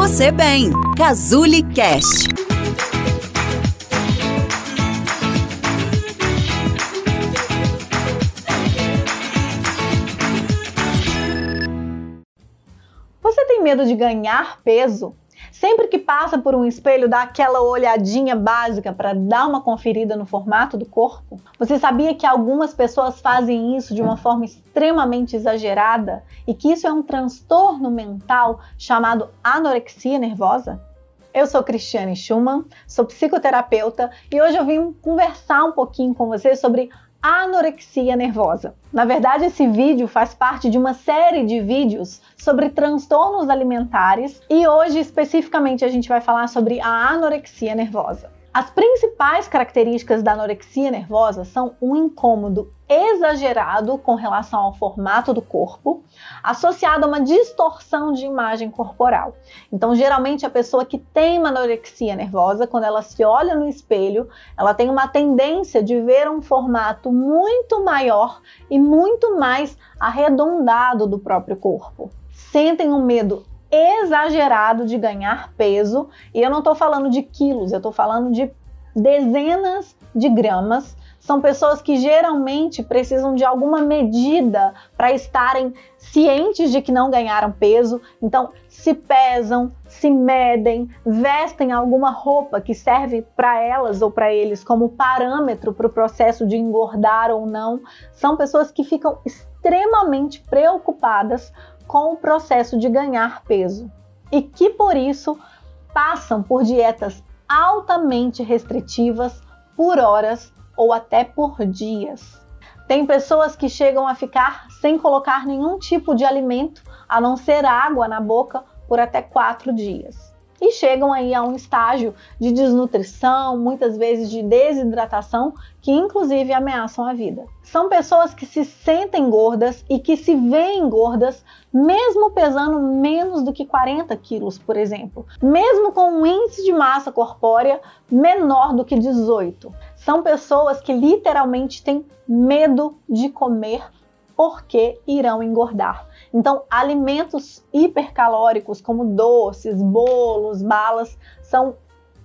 você bem. Cazuli Cast. Você tem medo de ganhar peso? Sempre que passa por um espelho, dá aquela olhadinha básica para dar uma conferida no formato do corpo? Você sabia que algumas pessoas fazem isso de uma forma extremamente exagerada e que isso é um transtorno mental chamado anorexia nervosa? Eu sou Cristiane Schumann, sou psicoterapeuta e hoje eu vim conversar um pouquinho com você sobre anorexia nervosa. Na verdade, esse vídeo faz parte de uma série de vídeos sobre transtornos alimentares e hoje especificamente a gente vai falar sobre a anorexia nervosa. As principais características da anorexia nervosa são um incômodo exagerado com relação ao formato do corpo, associado a uma distorção de imagem corporal. Então, geralmente, a pessoa que tem uma anorexia nervosa, quando ela se olha no espelho, ela tem uma tendência de ver um formato muito maior e muito mais arredondado do próprio corpo. Sentem um medo exagerado de ganhar peso, e eu não estou falando de quilos, eu estou falando de dezenas de gramas. São pessoas que geralmente precisam de alguma medida para estarem cientes de que não ganharam peso, então se pesam, se medem, vestem alguma roupa que serve para elas ou para eles como parâmetro para o processo de engordar ou não. São pessoas que ficam extremamente preocupadas com o processo de ganhar peso e que por isso passam por dietas altamente restritivas por horas ou até por dias. Tem pessoas que chegam a ficar sem colocar nenhum tipo de alimento a não ser água na boca por até quatro dias e chegam aí a um estágio de desnutrição, muitas vezes de desidratação, que inclusive ameaçam a vida. São pessoas que se sentem gordas e que se veem gordas, mesmo pesando menos do que 40 quilos, por exemplo, mesmo com um índice de massa corpórea menor do que 18. São pessoas que literalmente têm medo de comer porque irão engordar. Então, alimentos hipercalóricos como doces, bolos, balas são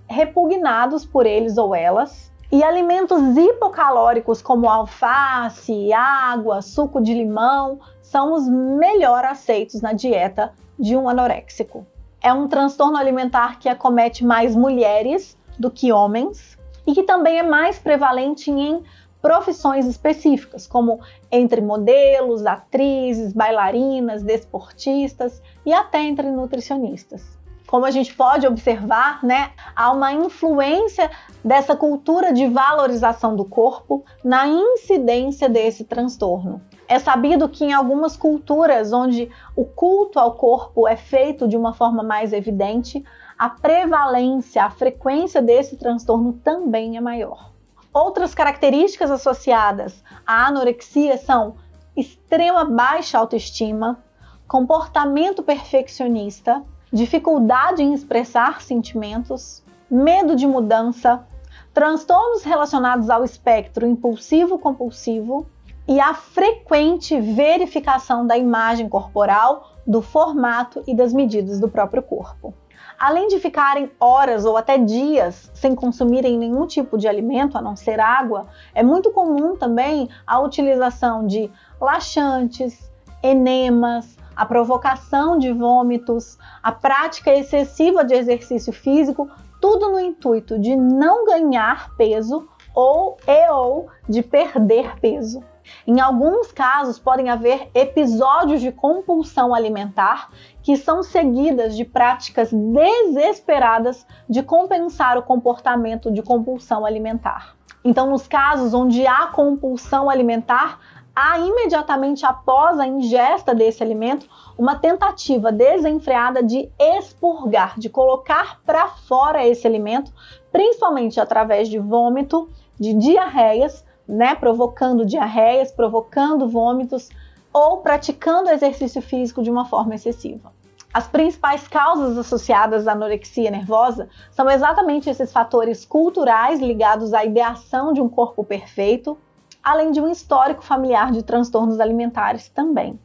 repugnados por eles ou elas. E alimentos hipocalóricos como alface, água, suco de limão são os melhor aceitos na dieta de um anoréxico. É um transtorno alimentar que acomete mais mulheres do que homens e que também é mais prevalente em profissões específicas, como entre modelos, atrizes, bailarinas, desportistas e até entre nutricionistas. Como a gente pode observar, né, há uma influência dessa cultura de valorização do corpo na incidência desse transtorno. É sabido que em algumas culturas onde o culto ao corpo é feito de uma forma mais evidente, a prevalência, a frequência desse transtorno também é maior. Outras características associadas à anorexia são extrema baixa autoestima, comportamento perfeccionista, dificuldade em expressar sentimentos, medo de mudança, transtornos relacionados ao espectro impulsivo-compulsivo e a frequente verificação da imagem corporal, do formato e das medidas do próprio corpo. Além de ficarem horas ou até dias sem consumirem nenhum tipo de alimento a não ser água, é muito comum também a utilização de laxantes, enemas, a provocação de vômitos, a prática excessiva de exercício físico, tudo no intuito de não ganhar peso ou e ou de perder peso. Em alguns casos, podem haver episódios de compulsão alimentar que são seguidas de práticas desesperadas de compensar o comportamento de compulsão alimentar. Então, nos casos onde há compulsão alimentar, há imediatamente após a ingesta desse alimento uma tentativa desenfreada de expurgar, de colocar para fora esse alimento, principalmente através de vômito, de diarreias né, provocando diarreias, provocando vômitos ou praticando exercício físico de uma forma excessiva. As principais causas associadas à anorexia nervosa são exatamente esses fatores culturais ligados à ideação de um corpo perfeito, além de um histórico familiar de transtornos alimentares também.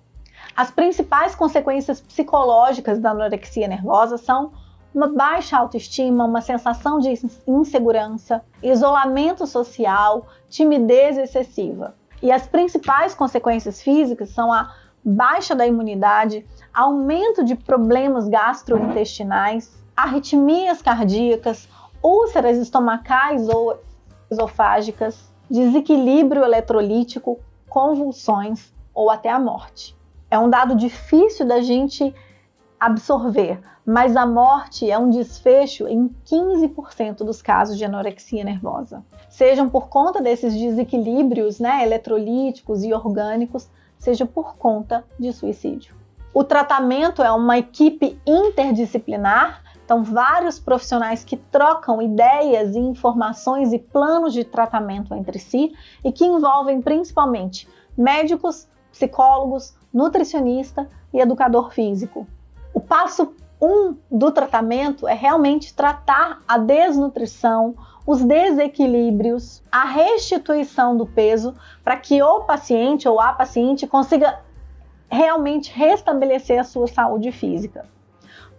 As principais consequências psicológicas da anorexia nervosa são uma baixa autoestima, uma sensação de insegurança, isolamento social, timidez excessiva. E as principais consequências físicas são a baixa da imunidade, aumento de problemas gastrointestinais, arritmias cardíacas, úlceras estomacais ou esofágicas, desequilíbrio eletrolítico, convulsões ou até a morte. É um dado difícil da gente absorver, mas a morte é um desfecho em 15% dos casos de anorexia nervosa. Sejam por conta desses desequilíbrios né, eletrolíticos e orgânicos, seja por conta de suicídio. O tratamento é uma equipe interdisciplinar, então vários profissionais que trocam ideias, informações e planos de tratamento entre si e que envolvem principalmente médicos, psicólogos, nutricionista e educador físico. O passo 1 um do tratamento é realmente tratar a desnutrição, os desequilíbrios, a restituição do peso para que o paciente ou a paciente consiga realmente restabelecer a sua saúde física.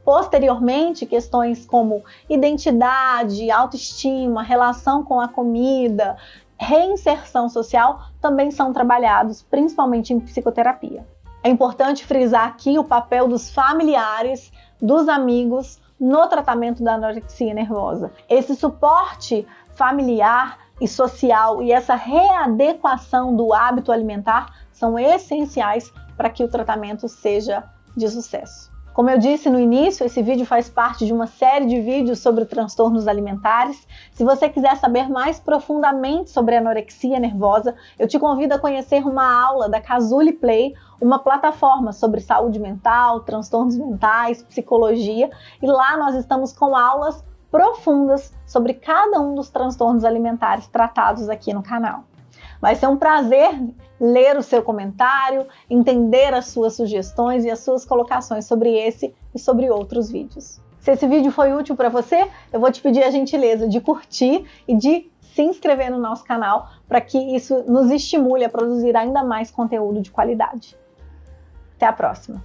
Posteriormente, questões como identidade, autoestima, relação com a comida, reinserção social também são trabalhados, principalmente em psicoterapia. É importante frisar aqui o papel dos familiares, dos amigos no tratamento da anorexia nervosa. Esse suporte familiar e social e essa readequação do hábito alimentar são essenciais para que o tratamento seja de sucesso. Como eu disse no início, esse vídeo faz parte de uma série de vídeos sobre transtornos alimentares. Se você quiser saber mais profundamente sobre anorexia nervosa, eu te convido a conhecer uma aula da Casuli Play, uma plataforma sobre saúde mental, transtornos mentais, psicologia, e lá nós estamos com aulas profundas sobre cada um dos transtornos alimentares tratados aqui no canal. Vai ser um prazer ler o seu comentário, entender as suas sugestões e as suas colocações sobre esse e sobre outros vídeos. Se esse vídeo foi útil para você, eu vou te pedir a gentileza de curtir e de se inscrever no nosso canal para que isso nos estimule a produzir ainda mais conteúdo de qualidade. Até a próxima!